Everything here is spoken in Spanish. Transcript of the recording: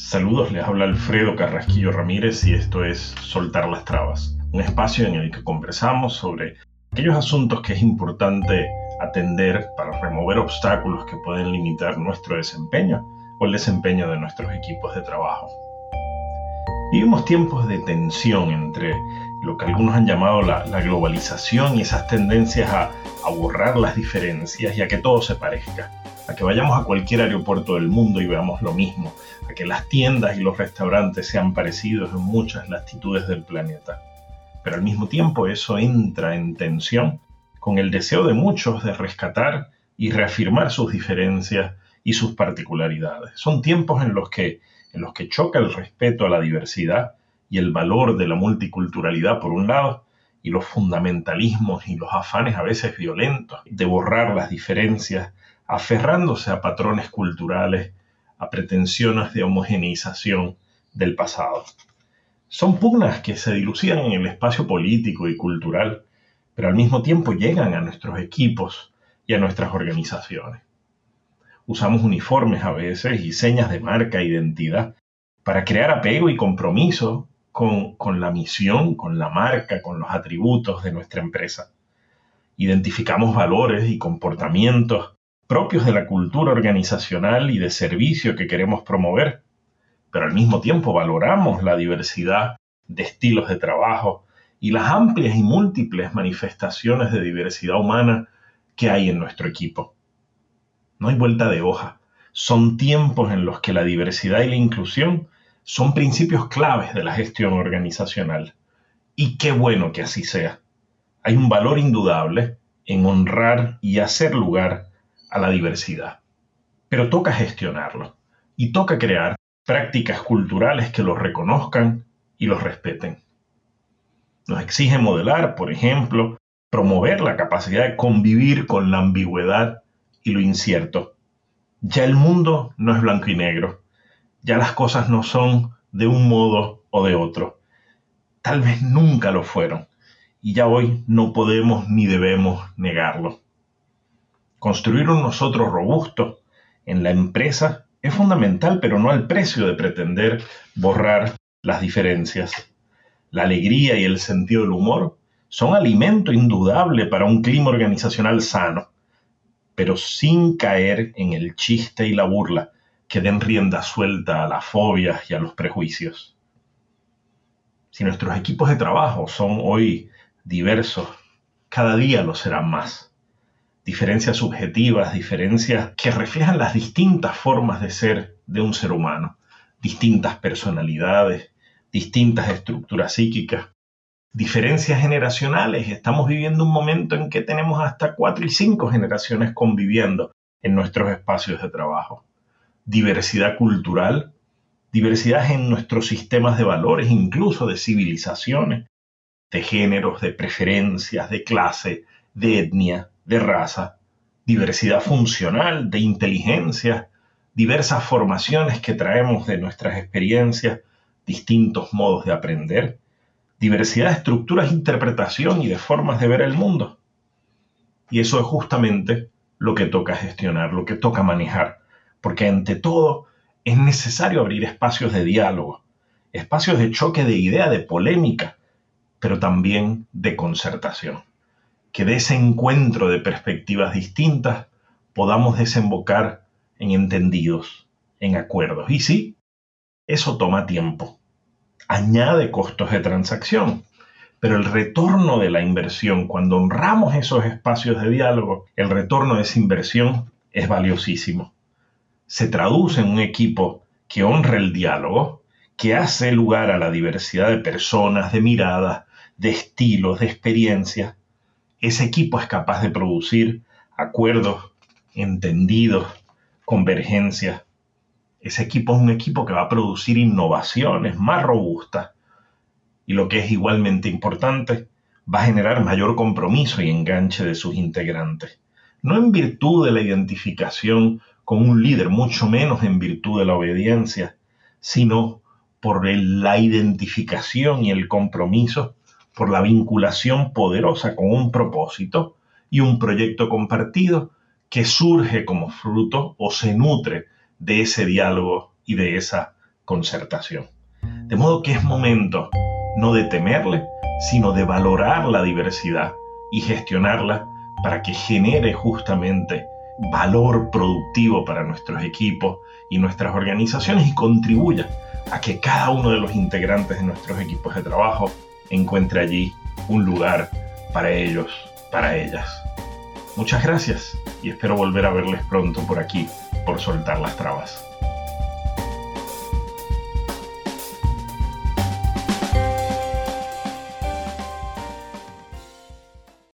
Saludos, les habla Alfredo Carrasquillo Ramírez y esto es Soltar las Trabas, un espacio en el que conversamos sobre aquellos asuntos que es importante atender para remover obstáculos que pueden limitar nuestro desempeño o el desempeño de nuestros equipos de trabajo. Vivimos tiempos de tensión entre lo que algunos han llamado la, globalización y esas tendencias a, a borrar las diferencias y a que todo se parezca a que vayamos a cualquier aeropuerto del mundo y veamos lo mismo, a que las tiendas y los restaurantes sean parecidos en muchas latitudes del planeta. Pero al mismo tiempo eso entra en tensión con el deseo de muchos de rescatar y reafirmar sus diferencias y sus particularidades. Son tiempos en los que, en los que choca el respeto a la diversidad y el valor de la multiculturalidad por un lado, y los fundamentalismos y los afanes a veces violentos de borrar las diferencias aferrándose a patrones culturales, a pretensiones de homogeneización del pasado. Son pugnas que se dilucidan en el espacio político y cultural, pero al mismo tiempo llegan a nuestros equipos y a nuestras organizaciones. Usamos uniformes a veces y señas de marca e identidad para crear apego y compromiso con, con la misión, con la marca, con los atributos de nuestra empresa. Identificamos valores y comportamientos propios de la cultura organizacional y de servicio que queremos promover, pero al mismo tiempo valoramos la diversidad de estilos de trabajo y las amplias y múltiples manifestaciones de diversidad humana que hay en nuestro equipo. No hay vuelta de hoja. Son tiempos en los que la diversidad y la inclusión son principios claves de la gestión organizacional. Y qué bueno que así sea. Hay un valor indudable en honrar y hacer lugar a la diversidad. Pero toca gestionarlo y toca crear prácticas culturales que los reconozcan y los respeten. Nos exige modelar, por ejemplo, promover la capacidad de convivir con la ambigüedad y lo incierto. Ya el mundo no es blanco y negro, ya las cosas no son de un modo o de otro. Tal vez nunca lo fueron, y ya hoy no podemos ni debemos negarlo. Construir un nosotros robusto en la empresa es fundamental, pero no al precio de pretender borrar las diferencias. La alegría y el sentido del humor son alimento indudable para un clima organizacional sano, pero sin caer en el chiste y la burla que den rienda suelta a las fobias y a los prejuicios. Si nuestros equipos de trabajo son hoy diversos, cada día lo serán más diferencias subjetivas, diferencias que reflejan las distintas formas de ser de un ser humano, distintas personalidades, distintas estructuras psíquicas, diferencias generacionales. Estamos viviendo un momento en que tenemos hasta cuatro y cinco generaciones conviviendo en nuestros espacios de trabajo. Diversidad cultural, diversidad en nuestros sistemas de valores, incluso de civilizaciones, de géneros, de preferencias, de clase, de etnia, de raza, diversidad funcional, de inteligencia, diversas formaciones que traemos de nuestras experiencias, distintos modos de aprender, diversidad de estructuras interpretación y de formas de ver el mundo. Y eso es justamente lo que toca gestionar, lo que toca manejar, porque ante todo es necesario abrir espacios de diálogo, espacios de choque de idea, de polémica, pero también de concertación que de ese encuentro de perspectivas distintas podamos desembocar en entendidos, en acuerdos. Y sí, eso toma tiempo, añade costos de transacción, pero el retorno de la inversión, cuando honramos esos espacios de diálogo, el retorno de esa inversión es valiosísimo. Se traduce en un equipo que honra el diálogo, que hace lugar a la diversidad de personas, de miradas, de estilos, de experiencias, ese equipo es capaz de producir acuerdos, entendidos, convergencias. Ese equipo es un equipo que va a producir innovaciones más robustas y lo que es igualmente importante, va a generar mayor compromiso y enganche de sus integrantes. No en virtud de la identificación con un líder, mucho menos en virtud de la obediencia, sino por la identificación y el compromiso por la vinculación poderosa con un propósito y un proyecto compartido que surge como fruto o se nutre de ese diálogo y de esa concertación. De modo que es momento no de temerle, sino de valorar la diversidad y gestionarla para que genere justamente valor productivo para nuestros equipos y nuestras organizaciones y contribuya a que cada uno de los integrantes de nuestros equipos de trabajo encuentre allí un lugar para ellos, para ellas. Muchas gracias y espero volver a verles pronto por aquí, por soltar las trabas.